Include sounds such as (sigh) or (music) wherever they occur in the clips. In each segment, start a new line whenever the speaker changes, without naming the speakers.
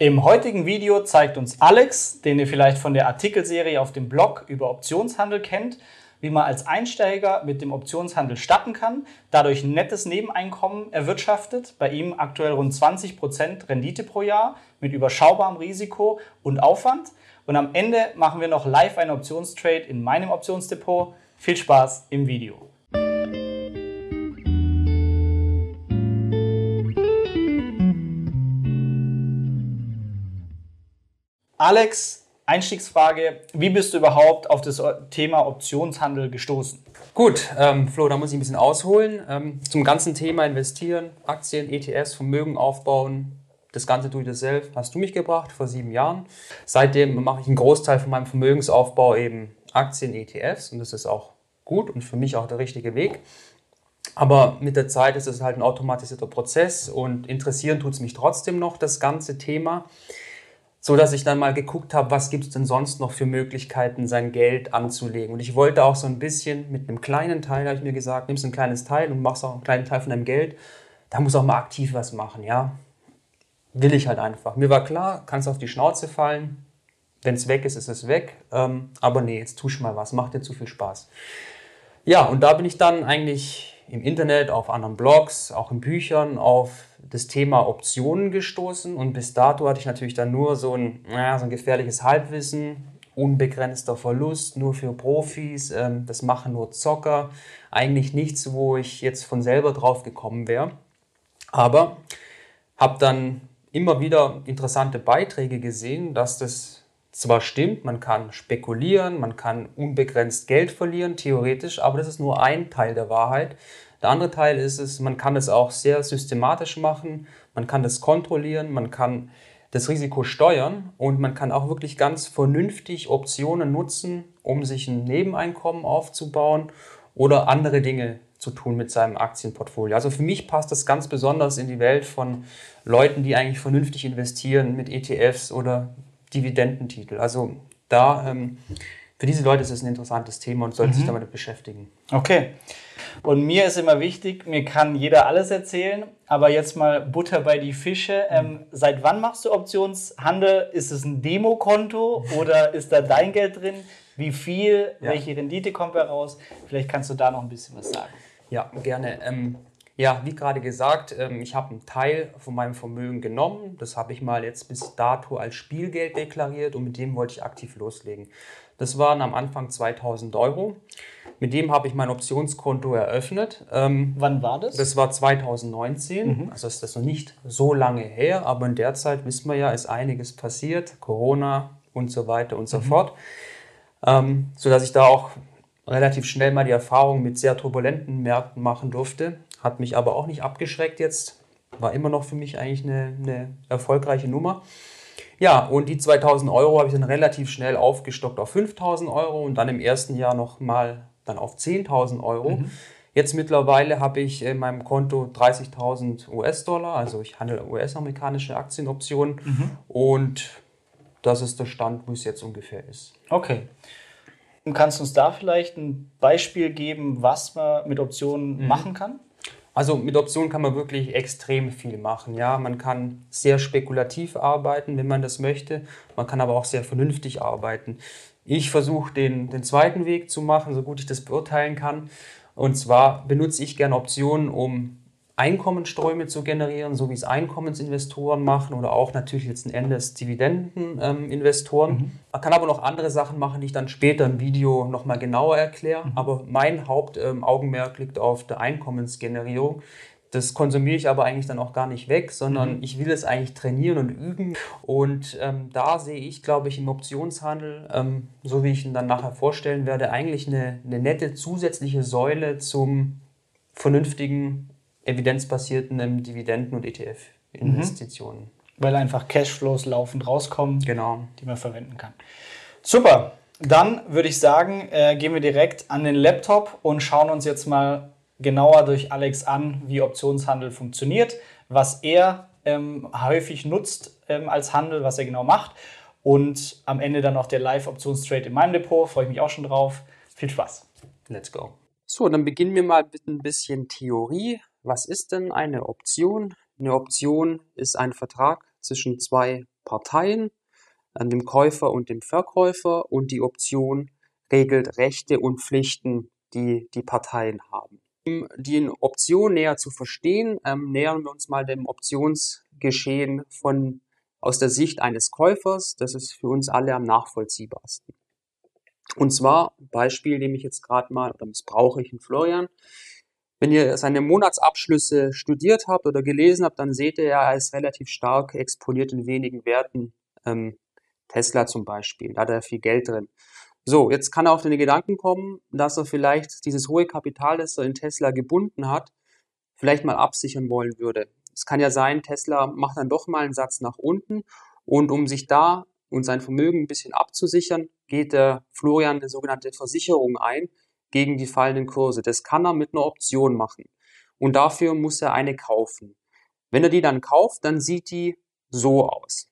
Im heutigen Video zeigt uns Alex, den ihr vielleicht von der Artikelserie auf dem Blog über Optionshandel kennt, wie man als Einsteiger mit dem Optionshandel starten kann, dadurch ein nettes Nebeneinkommen erwirtschaftet, bei ihm aktuell rund 20% Rendite pro Jahr mit überschaubarem Risiko und Aufwand. Und am Ende machen wir noch live einen Optionstrade in meinem Optionsdepot. Viel Spaß im Video. Alex, Einstiegsfrage, wie bist du überhaupt auf das Thema Optionshandel gestoßen?
Gut, ähm, Flo, da muss ich ein bisschen ausholen. Ähm, zum ganzen Thema investieren, Aktien, ETFs, Vermögen aufbauen, das Ganze ich das selbst, hast du mich gebracht vor sieben Jahren. Seitdem mache ich einen Großteil von meinem Vermögensaufbau eben Aktien, ETFs und das ist auch gut und für mich auch der richtige Weg. Aber mit der Zeit ist es halt ein automatisierter Prozess und interessieren tut es mich trotzdem noch, das ganze Thema so dass ich dann mal geguckt habe, was gibt es denn sonst noch für Möglichkeiten, sein Geld anzulegen. Und ich wollte auch so ein bisschen mit einem kleinen Teil, habe ich mir gesagt, nimmst ein kleines Teil und machst auch einen kleinen Teil von deinem Geld. Da muss auch mal aktiv was machen, ja. Will ich halt einfach. Mir war klar, kannst auf die Schnauze fallen. Wenn es weg ist, ist es weg. Ähm, aber nee, jetzt tusch mal was, macht dir zu viel Spaß. Ja, und da bin ich dann eigentlich im Internet, auf anderen Blogs, auch in Büchern auf das Thema Optionen gestoßen und bis dato hatte ich natürlich dann nur so ein, naja, so ein gefährliches Halbwissen, unbegrenzter Verlust, nur für Profis, ähm, das machen nur Zocker, eigentlich nichts, wo ich jetzt von selber drauf gekommen wäre. Aber habe dann immer wieder interessante Beiträge gesehen, dass das zwar stimmt, man kann spekulieren, man kann unbegrenzt Geld verlieren, theoretisch, aber das ist nur ein Teil der Wahrheit. Der andere Teil ist es, man kann es auch sehr systematisch machen, man kann das kontrollieren, man kann das Risiko steuern und man kann auch wirklich ganz vernünftig Optionen nutzen, um sich ein Nebeneinkommen aufzubauen oder andere Dinge zu tun mit seinem Aktienportfolio. Also für mich passt das ganz besonders in die Welt von Leuten, die eigentlich vernünftig investieren mit ETFs oder Dividendentitel. Also da ähm, für diese Leute ist es ein interessantes Thema und sollte mhm. sich damit beschäftigen.
Okay. Und mir ist immer wichtig, mir kann jeder alles erzählen, aber jetzt mal Butter bei die Fische. Mhm. Ähm, seit wann machst du Optionshandel? Ist es ein Demokonto oder (laughs) ist da dein Geld drin? Wie viel? Ja. Welche Rendite kommt heraus? Vielleicht kannst du da noch ein bisschen was sagen.
Ja, gerne. Ähm, ja, wie gerade gesagt, ähm, ich habe einen Teil von meinem Vermögen genommen. Das habe ich mal jetzt bis dato als Spielgeld deklariert und mit dem wollte ich aktiv loslegen. Das waren am Anfang 2000 Euro. Mit dem habe ich mein Optionskonto eröffnet.
Ähm, Wann war das?
Das war 2019. Mhm. Also ist das noch nicht so lange her, aber in der Zeit wissen wir ja, ist einiges passiert. Corona und so weiter und so mhm. fort. Ähm, sodass ich da auch relativ schnell mal die Erfahrung mit sehr turbulenten Märkten machen durfte. Hat mich aber auch nicht abgeschreckt jetzt. War immer noch für mich eigentlich eine, eine erfolgreiche Nummer. Ja, und die 2000 Euro habe ich dann relativ schnell aufgestockt auf 5000 Euro und dann im ersten Jahr nochmal dann auf 10.000 Euro. Mhm. Jetzt mittlerweile habe ich in meinem Konto 30.000 US-Dollar, also ich handle US-amerikanische Aktienoptionen mhm. und das ist der Stand, wo es jetzt ungefähr ist.
Okay. Kannst du uns da vielleicht ein Beispiel geben, was man mit Optionen mhm. machen kann?
Also mit Optionen kann man wirklich extrem viel machen. Ja, man kann sehr spekulativ arbeiten, wenn man das möchte. Man kann aber auch sehr vernünftig arbeiten. Ich versuche den, den zweiten Weg zu machen, so gut ich das beurteilen kann. Und zwar benutze ich gerne Optionen, um Einkommensströme zu generieren, so wie es Einkommensinvestoren machen oder auch natürlich letzten Endes Dividendeninvestoren. Ähm, mhm. Man kann aber noch andere Sachen machen, die ich dann später im Video nochmal genauer erkläre. Mhm. Aber mein Hauptaugenmerk ähm, liegt auf der Einkommensgenerierung. Das konsumiere ich aber eigentlich dann auch gar nicht weg, sondern mhm. ich will es eigentlich trainieren und üben. Und ähm, da sehe ich, glaube ich, im Optionshandel, ähm, so wie ich ihn dann nachher vorstellen werde, eigentlich eine, eine nette zusätzliche Säule zum vernünftigen evidenzbasierten ähm, Dividenden- und ETF-Investitionen. Mhm.
Weil einfach Cashflows laufend rauskommen,
genau.
die man verwenden kann. Super. Dann würde ich sagen, äh, gehen wir direkt an den Laptop und schauen uns jetzt mal genauer durch Alex an, wie Optionshandel funktioniert, was er ähm, häufig nutzt ähm, als Handel, was er genau macht. Und am Ende dann noch der Live-Optionstrade in meinem Depot. Freue ich mich auch schon drauf. Viel Spaß.
Let's go. So, dann beginnen wir mal mit ein bisschen Was ist denn eine Option? Eine Option ist ein Vertrag zwischen zwei Parteien, dem Käufer und dem Verkäufer und die Option regelt Rechte und Pflichten, die die Parteien haben. Um die Option näher zu verstehen, ähm, nähern wir uns mal dem Optionsgeschehen von aus der Sicht eines Käufers. Das ist für uns alle am nachvollziehbarsten. Und zwar, Beispiel nehme ich jetzt gerade mal, oder missbrauche ich einen Florian. Wenn ihr seine Monatsabschlüsse studiert habt oder gelesen habt, dann seht ihr ja, er ist relativ stark exponiert in wenigen Werten. Ähm, Tesla zum Beispiel, da hat er viel Geld drin. So, jetzt kann er auf den Gedanken kommen, dass er vielleicht dieses hohe Kapital, das er in Tesla gebunden hat, vielleicht mal absichern wollen würde. Es kann ja sein, Tesla macht dann doch mal einen Satz nach unten und um sich da und sein Vermögen ein bisschen abzusichern, geht der Florian eine sogenannte Versicherung ein gegen die fallenden Kurse. Das kann er mit einer Option machen. Und dafür muss er eine kaufen. Wenn er die dann kauft, dann sieht die so aus.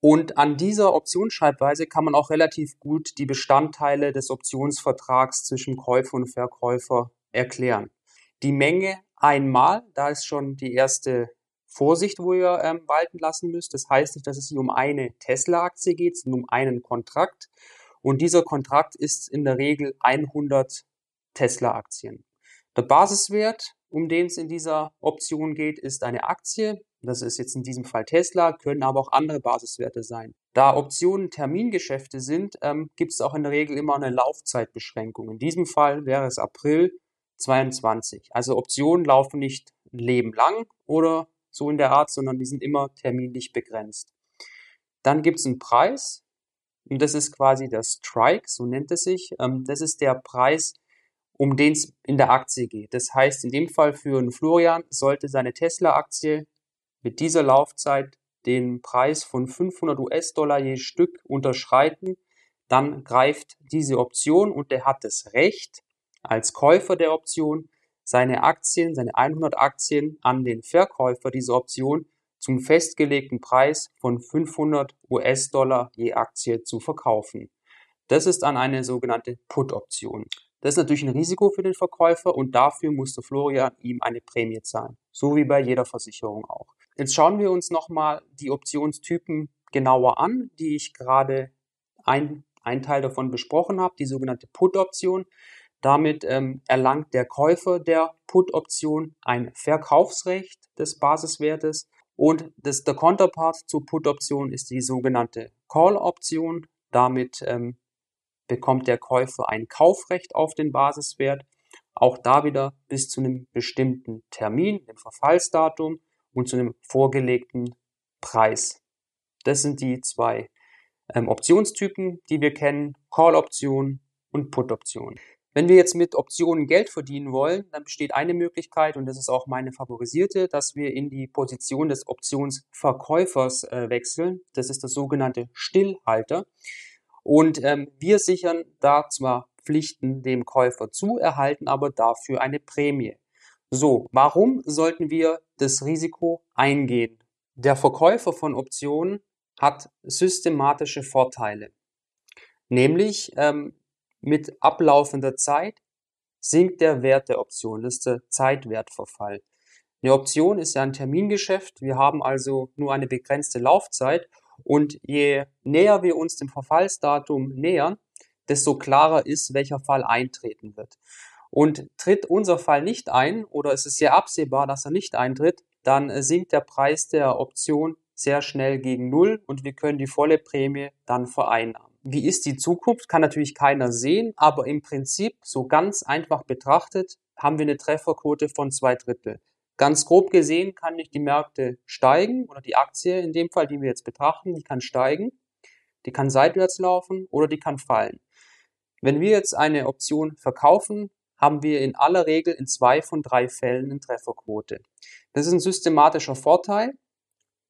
Und an dieser Optionsschreibweise kann man auch relativ gut die Bestandteile des Optionsvertrags zwischen Käufer und Verkäufer erklären. Die Menge einmal, da ist schon die erste Vorsicht, wo ihr ähm, walten lassen müsst. Das heißt nicht, dass es hier um eine Tesla-Aktie geht, sondern um einen Kontrakt. Und dieser Kontrakt ist in der Regel 100 Tesla-Aktien. Der Basiswert, um den es in dieser Option geht, ist eine Aktie. Das ist jetzt in diesem Fall Tesla, können aber auch andere Basiswerte sein. Da Optionen Termingeschäfte sind, ähm, gibt es auch in der Regel immer eine Laufzeitbeschränkung. In diesem Fall wäre es April 22. Also Optionen laufen nicht ein Leben lang oder so in der Art, sondern die sind immer terminlich begrenzt. Dann gibt es einen Preis und das ist quasi der Strike, so nennt es sich. Ähm, das ist der Preis, um den es in der Aktie geht. Das heißt, in dem Fall für einen Florian sollte seine Tesla-Aktie mit dieser Laufzeit den Preis von 500 US-Dollar je Stück unterschreiten, dann greift diese Option und er hat das Recht, als Käufer der Option seine Aktien, seine 100 Aktien an den Verkäufer dieser Option zum festgelegten Preis von 500 US-Dollar je Aktie zu verkaufen. Das ist dann eine sogenannte Put-Option. Das ist natürlich ein Risiko für den Verkäufer und dafür musste Florian ihm eine Prämie zahlen. So wie bei jeder Versicherung auch. Jetzt schauen wir uns nochmal die Optionstypen genauer an, die ich gerade ein, ein Teil davon besprochen habe, die sogenannte Put-Option. Damit ähm, erlangt der Käufer der Put-Option ein Verkaufsrecht des Basiswertes und das, der Counterpart zur Put-Option ist die sogenannte Call-Option. Damit ähm, bekommt der Käufer ein Kaufrecht auf den Basiswert, auch da wieder bis zu einem bestimmten Termin, dem Verfallsdatum und zu einem vorgelegten Preis. Das sind die zwei ähm, Optionstypen, die wir kennen, Call-Option und Put-Option. Wenn wir jetzt mit Optionen Geld verdienen wollen, dann besteht eine Möglichkeit, und das ist auch meine favorisierte, dass wir in die Position des Optionsverkäufers äh, wechseln. Das ist das sogenannte Stillhalter. Und ähm, wir sichern da zwar Pflichten dem Käufer zu, erhalten aber dafür eine Prämie. So, warum sollten wir das Risiko eingehen? Der Verkäufer von Optionen hat systematische Vorteile. Nämlich ähm, mit ablaufender Zeit sinkt der Wert der Option. Das ist der Zeitwertverfall. Eine Option ist ja ein Termingeschäft. Wir haben also nur eine begrenzte Laufzeit. Und je näher wir uns dem Verfallsdatum nähern, desto klarer ist, welcher Fall eintreten wird. Und tritt unser Fall nicht ein oder ist es sehr absehbar, dass er nicht eintritt, dann äh, sinkt der Preis der Option sehr schnell gegen Null und wir können die volle Prämie dann vereinnahmen. Wie ist die Zukunft? Kann natürlich keiner sehen, aber im Prinzip, so ganz einfach betrachtet, haben wir eine Trefferquote von zwei Drittel. Ganz grob gesehen kann nicht die Märkte steigen oder die Aktie in dem Fall, die wir jetzt betrachten, die kann steigen, die kann seitwärts laufen oder die kann fallen. Wenn wir jetzt eine Option verkaufen, haben wir in aller Regel in zwei von drei Fällen eine Trefferquote. Das ist ein systematischer Vorteil,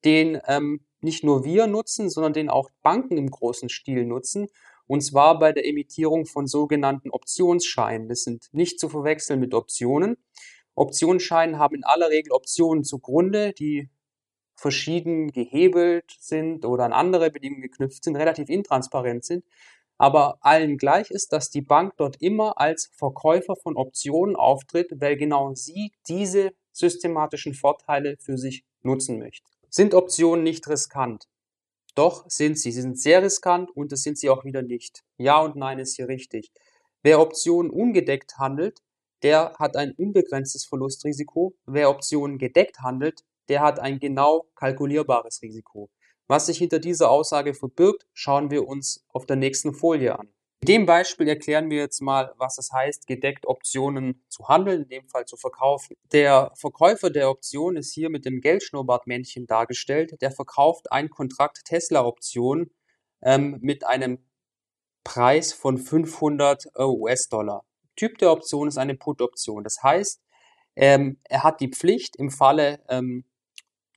den ähm, nicht nur wir nutzen, sondern den auch Banken im großen Stil nutzen. Und zwar bei der Emittierung von sogenannten Optionsscheinen. Das sind nicht zu verwechseln mit Optionen. Optionsscheine haben in aller Regel Optionen zugrunde, die verschieden gehebelt sind oder an andere Bedingungen geknüpft sind, relativ intransparent sind aber allen gleich ist, dass die Bank dort immer als Verkäufer von Optionen auftritt, weil genau sie diese systematischen Vorteile für sich nutzen möchte. Sind Optionen nicht riskant? Doch sind sie. Sie sind sehr riskant und das sind sie auch wieder nicht. Ja und nein ist hier richtig. Wer Optionen ungedeckt handelt, der hat ein unbegrenztes Verlustrisiko. Wer Optionen gedeckt handelt, der hat ein genau kalkulierbares Risiko. Was sich hinter dieser Aussage verbirgt, schauen wir uns auf der nächsten Folie an. In dem Beispiel erklären wir jetzt mal, was es heißt, gedeckt Optionen zu handeln, in dem Fall zu verkaufen. Der Verkäufer der Option ist hier mit dem Geldschnurrbartmännchen dargestellt. Der verkauft ein Kontrakt Tesla-Option ähm, mit einem Preis von 500 US-Dollar. Typ der Option ist eine Put-Option. Das heißt, ähm, er hat die Pflicht im Falle ähm,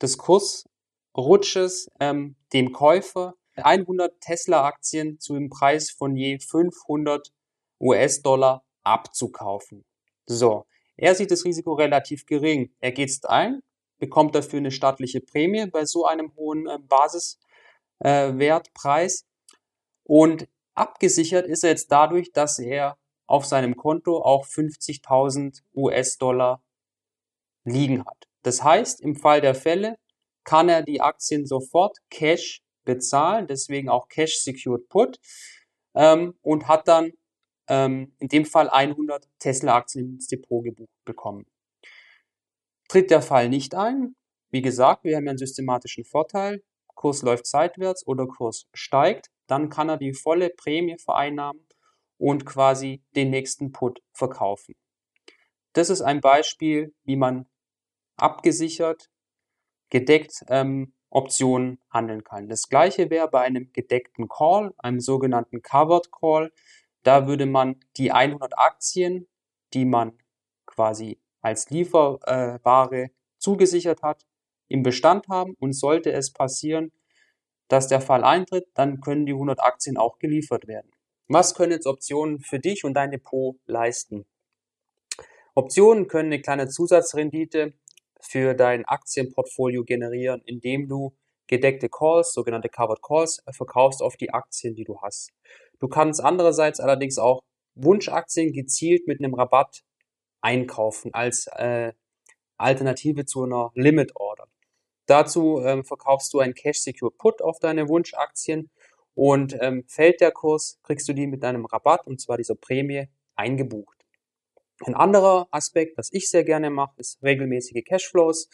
des Kursrutsches ähm, dem Käufer 100 Tesla-Aktien zu dem Preis von je 500 US-Dollar abzukaufen. So, er sieht das Risiko relativ gering. Er geht es ein, bekommt dafür eine staatliche Prämie bei so einem hohen äh, Basiswertpreis äh, und abgesichert ist er jetzt dadurch, dass er auf seinem Konto auch 50.000 US-Dollar liegen hat. Das heißt, im Fall der Fälle kann er die Aktien sofort Cash bezahlen, deswegen auch Cash Secured Put ähm, und hat dann ähm, in dem Fall 100 Tesla-Aktien ins Depot gebucht bekommen. Tritt der Fall nicht ein, wie gesagt, wir haben ja einen systematischen Vorteil, Kurs läuft seitwärts oder Kurs steigt, dann kann er die volle Prämie vereinnahmen und quasi den nächsten Put verkaufen. Das ist ein Beispiel, wie man abgesichert, gedeckt ähm, Optionen handeln kann. Das gleiche wäre bei einem gedeckten Call, einem sogenannten Covered Call. Da würde man die 100 Aktien, die man quasi als Lieferware zugesichert hat, im Bestand haben und sollte es passieren, dass der Fall eintritt, dann können die 100 Aktien auch geliefert werden. Was können jetzt Optionen für dich und dein Depot leisten? Optionen können eine kleine Zusatzrendite für dein Aktienportfolio generieren, indem du gedeckte Calls, sogenannte Covered Calls, äh, verkaufst auf die Aktien, die du hast. Du kannst andererseits allerdings auch Wunschaktien gezielt mit einem Rabatt einkaufen als äh, Alternative zu einer Limit Order. Dazu ähm, verkaufst du ein Cash Secure Put auf deine Wunschaktien und ähm, fällt der Kurs, kriegst du die mit einem Rabatt und zwar dieser Prämie eingebucht. Ein anderer Aspekt, was ich sehr gerne mache, ist regelmäßige Cashflows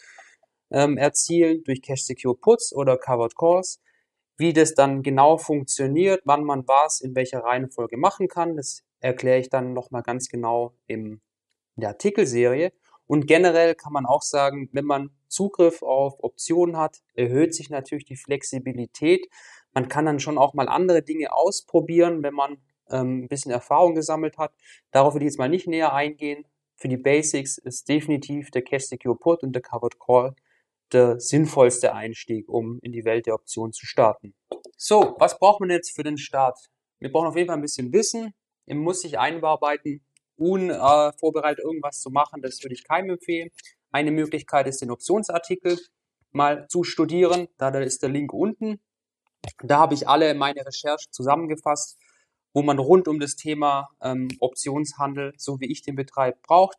ähm, erzielen durch Cash Secure Puts oder Covered Calls. Wie das dann genau funktioniert, wann man was in welcher Reihenfolge machen kann, das erkläre ich dann nochmal ganz genau im, in der Artikelserie. Und generell kann man auch sagen, wenn man Zugriff auf Optionen hat, erhöht sich natürlich die Flexibilität. Man kann dann schon auch mal andere Dinge ausprobieren, wenn man ähm, ein bisschen Erfahrung gesammelt hat. Darauf will ich jetzt mal nicht näher eingehen. Für die Basics ist definitiv der Cash Secure Put und der Covered Call der sinnvollste Einstieg, um in die Welt der Optionen zu starten. So, was braucht man jetzt für den Start? Wir brauchen auf jeden Fall ein bisschen Wissen. Man muss sich einarbeiten, unvorbereitet äh, irgendwas zu machen. Das würde ich keinem empfehlen. Eine Möglichkeit ist, den Optionsartikel mal zu studieren. Da ist der Link unten. Da habe ich alle meine Recherchen zusammengefasst wo man rund um das Thema ähm, Optionshandel, so wie ich den betreibe, braucht.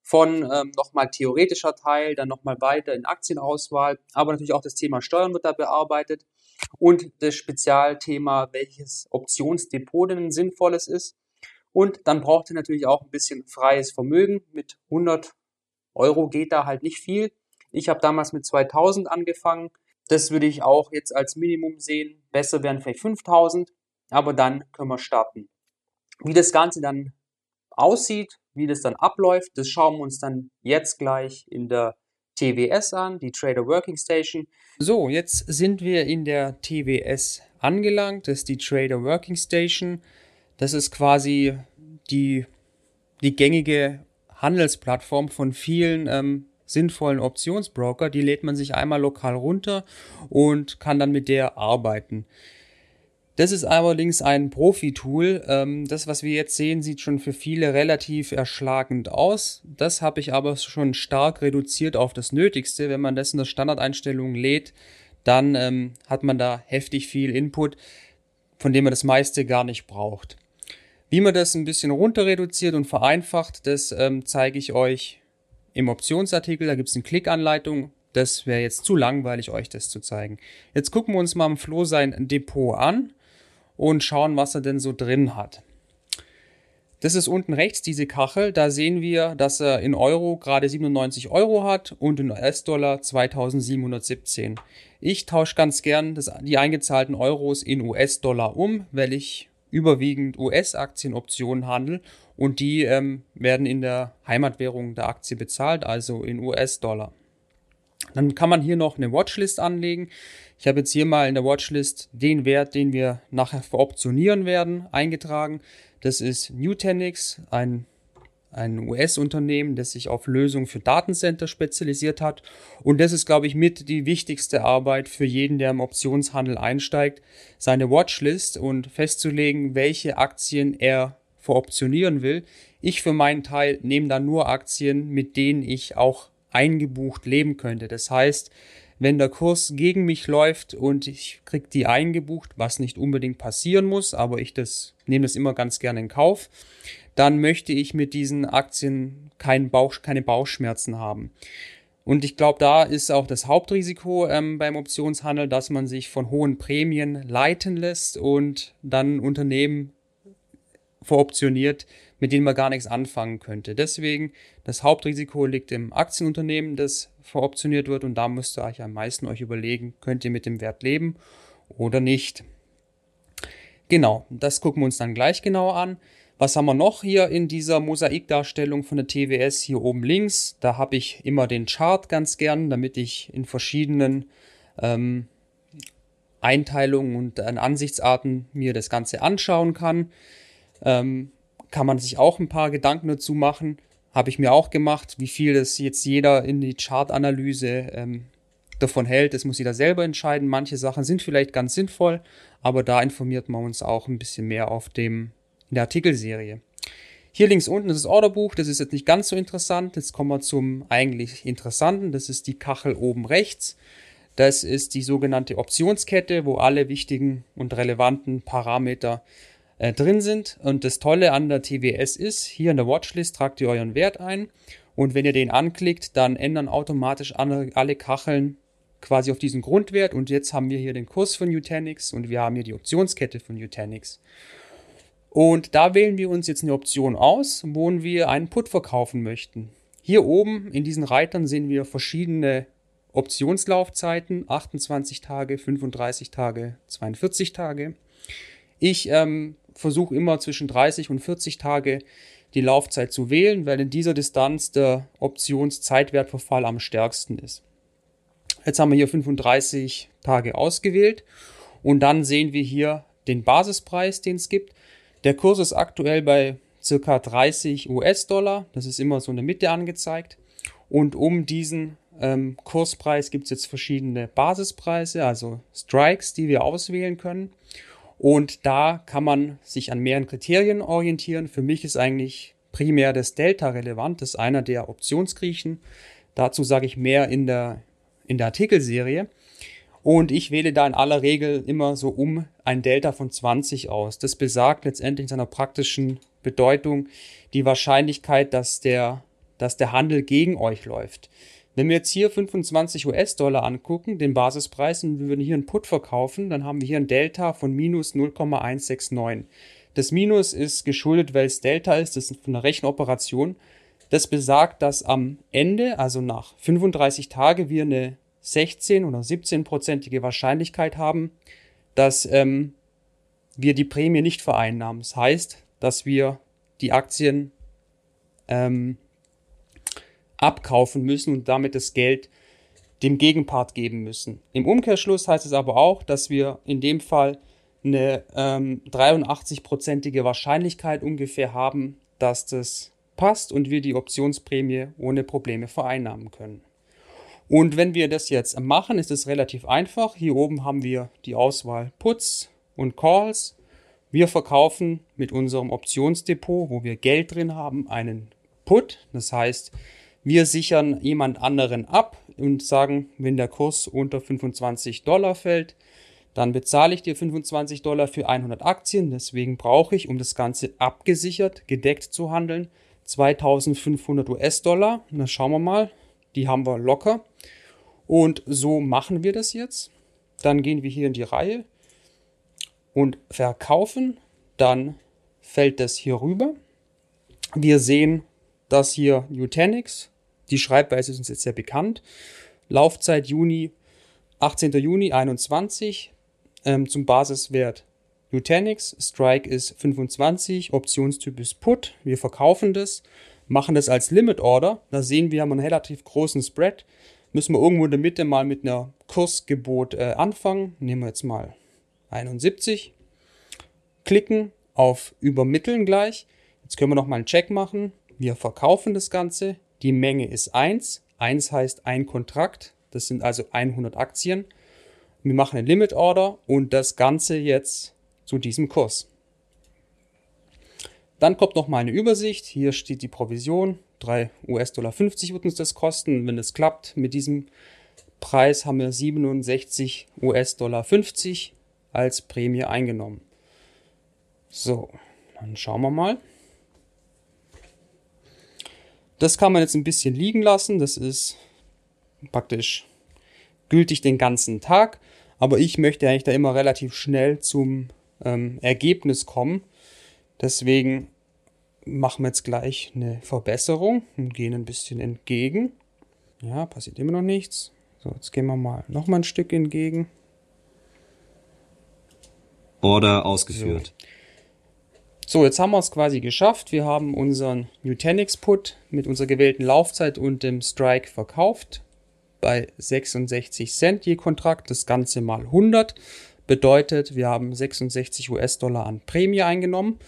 Von ähm, nochmal theoretischer Teil, dann nochmal weiter in Aktienauswahl, aber natürlich auch das Thema Steuern wird da bearbeitet und das Spezialthema, welches Optionsdepot denn sinnvolles ist. Und dann braucht ihr natürlich auch ein bisschen freies Vermögen. Mit 100 Euro geht da halt nicht viel. Ich habe damals mit 2000 angefangen. Das würde ich auch jetzt als Minimum sehen. Besser wären vielleicht 5000 aber dann können wir starten. Wie das Ganze dann aussieht, wie das dann abläuft, das schauen wir uns dann jetzt gleich in der TWS an, die Trader Working Station.
So, jetzt sind wir in der TWS angelangt. Das ist die Trader Working Station. Das ist quasi die, die gängige Handelsplattform von vielen ähm, sinnvollen Optionsbroker. Die lädt man sich einmal lokal runter und kann dann mit der arbeiten. Das ist allerdings ein Profi-Tool. Ähm, das, was wir jetzt sehen, sieht schon für viele relativ erschlagend aus. Das habe ich aber schon stark reduziert auf das Nötigste. Wenn man das in der Standardeinstellung lädt, dann ähm, hat man da heftig viel Input, von dem man das meiste gar nicht braucht. Wie man das ein bisschen runter reduziert und vereinfacht, das ähm, zeige ich euch im Optionsartikel. Da gibt es eine Klickanleitung.
das wäre jetzt zu langweilig, euch das zu zeigen. Jetzt gucken wir uns mal im Flo sein Depot an und schauen, was er denn so drin hat. Das ist unten rechts diese Kachel. Da sehen wir, dass er in Euro gerade 97 Euro hat und in US-Dollar 2717. Ich tausche ganz gern das, die eingezahlten Euros in US-Dollar um, weil ich überwiegend US-Aktienoptionen handle und die ähm, werden in der Heimatwährung der Aktie bezahlt, also in US-Dollar. Dann kann man hier noch eine Watchlist anlegen. Ich habe jetzt hier mal in der Watchlist den Wert, den wir nachher veroptionieren werden, eingetragen. Das ist Nutanix, ein, ein US-Unternehmen, das sich auf Lösungen für Datencenter spezialisiert hat. Und das ist, glaube ich, mit die wichtigste Arbeit für jeden, der im Optionshandel einsteigt, seine Watchlist und festzulegen, welche Aktien er veroptionieren will. Ich für meinen Teil nehme da nur Aktien, mit denen ich auch eingebucht leben könnte. Das heißt, wenn der Kurs gegen mich läuft und ich kriege die eingebucht, was nicht unbedingt passieren muss, aber ich das nehme das immer ganz gerne in Kauf, dann möchte ich mit diesen Aktien kein Bauch, keine Bauchschmerzen haben. Und ich glaube, da ist auch das Hauptrisiko ähm, beim Optionshandel, dass man sich von hohen Prämien leiten lässt und dann Unternehmen veroptioniert, mit denen man gar nichts anfangen könnte. Deswegen, das Hauptrisiko liegt im Aktienunternehmen, das veroptioniert wird und da müsst ihr euch am meisten euch überlegen, könnt ihr mit dem Wert leben oder nicht. Genau, das gucken wir uns dann gleich genauer an. Was haben wir noch hier in dieser Mosaikdarstellung von der TWS hier oben links? Da habe ich immer den Chart ganz gern, damit ich in verschiedenen ähm, Einteilungen und Ansichtsarten mir das Ganze anschauen kann. Ähm, kann man sich auch ein paar Gedanken dazu machen. Habe ich mir auch gemacht, wie viel das jetzt jeder in die Chartanalyse ähm, davon hält. Das muss jeder selber entscheiden. Manche Sachen sind vielleicht ganz sinnvoll, aber da informiert man uns auch ein bisschen mehr auf dem, in der Artikelserie. Hier links unten ist das Orderbuch, das ist jetzt nicht ganz so interessant. Jetzt kommen wir zum eigentlich Interessanten. Das ist die Kachel oben rechts. Das ist die sogenannte Optionskette, wo alle wichtigen und relevanten Parameter äh, drin sind. Und das Tolle an der TWS ist, hier in der Watchlist tragt ihr euren Wert ein und wenn ihr den anklickt, dann ändern automatisch alle, alle Kacheln quasi auf diesen Grundwert und jetzt haben wir hier den Kurs von Nutanix und wir haben hier die Optionskette von Nutanix. Und da wählen wir uns jetzt eine Option aus, wo wir einen Put verkaufen möchten. Hier oben in diesen Reitern sehen wir verschiedene Optionslaufzeiten, 28 Tage, 35 Tage, 42 Tage. Ich ähm, versuche immer zwischen 30 und 40 Tage die Laufzeit zu wählen, weil in dieser Distanz der Optionszeitwertverfall am stärksten ist. Jetzt haben wir hier 35 Tage ausgewählt und dann sehen wir hier den Basispreis, den es gibt. Der Kurs ist aktuell bei circa 30 US-Dollar. Das ist immer so in der Mitte angezeigt. Und um diesen ähm, Kurspreis gibt es jetzt verschiedene Basispreise, also Strikes, die wir auswählen können. Und da kann man sich an mehreren Kriterien orientieren. Für mich ist eigentlich primär das Delta relevant. Das ist einer der Optionsgriechen. Dazu sage ich mehr in der, in der Artikelserie. Und ich wähle da in aller Regel immer so um ein Delta von 20 aus. Das besagt letztendlich in seiner praktischen Bedeutung die Wahrscheinlichkeit, dass der, dass der Handel gegen euch läuft. Wenn wir jetzt hier 25 US-Dollar angucken, den Basispreis, und wir würden hier einen Put verkaufen, dann haben wir hier ein Delta von minus 0,169. Das Minus ist geschuldet, weil es Delta ist, das ist von der Rechenoperation. Das besagt, dass am Ende, also nach 35 Tagen, wir eine 16 oder 17-prozentige Wahrscheinlichkeit haben, dass ähm, wir die Prämie nicht vereinnahmen. Das heißt, dass wir die Aktien ähm, abkaufen müssen und damit das Geld dem Gegenpart geben müssen. Im Umkehrschluss heißt es aber auch, dass wir in dem Fall eine ähm, 83-prozentige Wahrscheinlichkeit ungefähr haben, dass das passt und wir die Optionsprämie ohne Probleme vereinnahmen können. Und wenn wir das jetzt machen, ist es relativ einfach. Hier oben haben wir die Auswahl Puts und Calls. Wir verkaufen mit unserem Optionsdepot, wo wir Geld drin haben, einen Put. Das heißt, wir sichern jemand anderen ab und sagen, wenn der Kurs unter 25 Dollar fällt, dann bezahle ich dir 25 Dollar für 100 Aktien. Deswegen brauche ich, um das Ganze abgesichert, gedeckt zu handeln, 2500 US-Dollar. Dann schauen wir mal, die haben wir locker. Und so machen wir das jetzt. Dann gehen wir hier in die Reihe und verkaufen. Dann fällt das hier rüber. Wir sehen, dass hier Nutanix, die Schreibweise ist uns jetzt sehr bekannt. Laufzeit Juni, 18. Juni 21 ähm, zum Basiswert Nutanix. Strike ist 25, Optionstyp ist Put. Wir verkaufen das, machen das als Limit Order. Da sehen wir, haben einen relativ großen Spread. Müssen wir irgendwo in der Mitte mal mit einer Kursgebot äh, anfangen. Nehmen wir jetzt mal 71. Klicken auf Übermitteln gleich. Jetzt können wir noch mal einen Check machen. Wir verkaufen das Ganze. Die Menge ist 1. 1 heißt ein Kontrakt. Das sind also 100 Aktien. Wir machen eine Limit Order und das Ganze jetzt zu diesem Kurs. Dann kommt noch mal eine Übersicht. Hier steht die Provision. 3 US-Dollar 50 wird uns das kosten. Wenn es klappt mit diesem Preis haben wir 67 US-Dollar 50 als Prämie eingenommen. So, dann schauen wir mal. Das kann man jetzt ein bisschen liegen lassen. Das ist praktisch gültig den ganzen Tag. Aber ich möchte eigentlich da immer relativ schnell zum ähm, Ergebnis kommen. Deswegen machen wir jetzt gleich eine Verbesserung und gehen ein bisschen entgegen. Ja, passiert immer noch nichts. So, jetzt gehen wir mal noch mal ein Stück entgegen.
Order ausgeführt.
So. So, jetzt haben wir es quasi geschafft. Wir haben unseren Nutanix-Put mit unserer gewählten Laufzeit und dem Strike verkauft. Bei 66 Cent je Kontrakt, das Ganze mal 100. Bedeutet, wir haben 66 US-Dollar an Prämie eingenommen.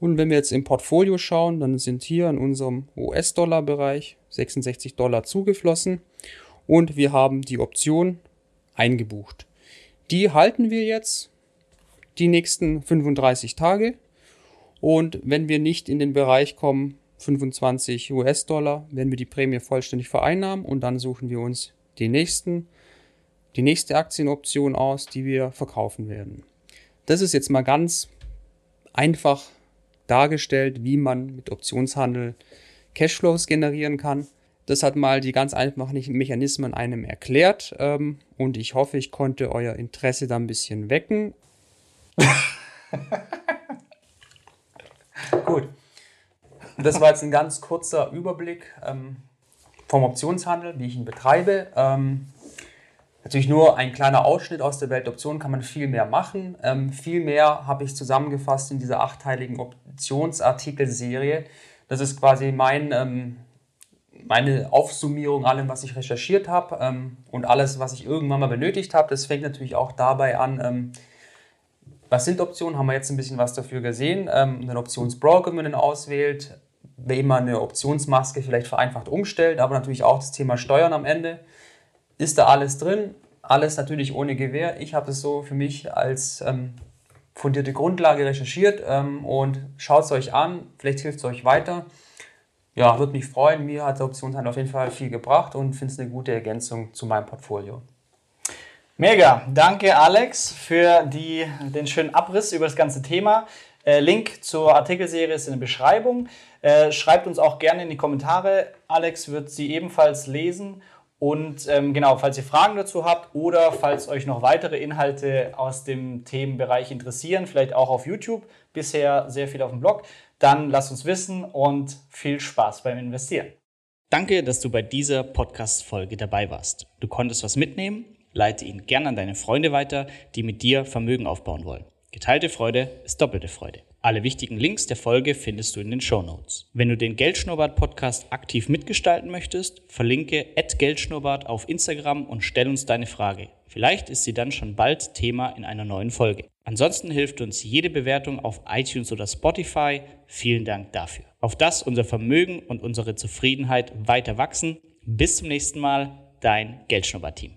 Und wenn wir jetzt im Portfolio schauen, dann sind hier in unserem US-Dollar-Bereich 66 Dollar zugeflossen. Und wir haben die Option eingebucht. Die halten wir jetzt die nächsten 35 Tage und wenn wir nicht in den Bereich kommen, 25 US-Dollar, werden wir die Prämie vollständig vereinnahmen und dann suchen wir uns die nächsten, die nächste Aktienoption aus, die wir verkaufen werden. Das ist jetzt mal ganz einfach dargestellt, wie man mit Optionshandel Cashflows generieren kann. Das hat mal die ganz einfachen Mechanismen einem erklärt ähm, und ich hoffe, ich konnte euer Interesse da ein bisschen wecken. (laughs) Gut. Das war jetzt ein ganz kurzer Überblick ähm, vom Optionshandel, wie ich ihn betreibe. Ähm, natürlich nur ein kleiner Ausschnitt aus der Welt Optionen, kann man viel mehr machen. Ähm, viel mehr habe ich zusammengefasst in dieser achteiligen Optionsartikelserie. Das ist quasi mein, ähm, meine Aufsummierung allem, was ich recherchiert habe ähm, und alles, was ich irgendwann mal benötigt habe. Das fängt natürlich auch dabei an, ähm, was sind Optionen? Haben wir jetzt ein bisschen was dafür gesehen. Ähm, einen Optionsbroker, wenn man den auswählt, wie man eine Optionsmaske vielleicht vereinfacht umstellt, aber natürlich auch das Thema Steuern am Ende. Ist da alles drin? Alles natürlich ohne Gewähr. Ich habe es so für mich als ähm, fundierte Grundlage recherchiert ähm, und schaut es euch an. Vielleicht hilft es euch weiter. Ja, würde mich freuen. Mir hat der Optionshandel auf jeden Fall viel gebracht und finde es eine gute Ergänzung zu meinem Portfolio.
Mega, danke Alex für die, den schönen Abriss über das ganze Thema. Äh, Link zur Artikelserie ist in der Beschreibung. Äh, schreibt uns auch gerne in die Kommentare. Alex wird sie ebenfalls lesen. Und ähm, genau, falls ihr Fragen dazu habt oder falls euch noch weitere Inhalte aus dem Themenbereich interessieren, vielleicht auch auf YouTube, bisher sehr viel auf dem Blog, dann lasst uns wissen und viel Spaß beim Investieren. Danke, dass du bei dieser Podcast-Folge dabei warst. Du konntest was mitnehmen Leite ihn gern an deine Freunde weiter, die mit dir Vermögen aufbauen wollen. Geteilte Freude ist doppelte Freude. Alle wichtigen Links der Folge findest du in den Show Notes. Wenn du den Geldschnurrbart Podcast aktiv mitgestalten möchtest, verlinke @geldschnurrbart auf Instagram und stell uns deine Frage. Vielleicht ist sie dann schon bald Thema in einer neuen Folge. Ansonsten hilft uns jede Bewertung auf iTunes oder Spotify. Vielen Dank dafür. Auf das unser Vermögen und unsere Zufriedenheit weiter wachsen. Bis zum nächsten Mal, dein Geldschnurrbart Team.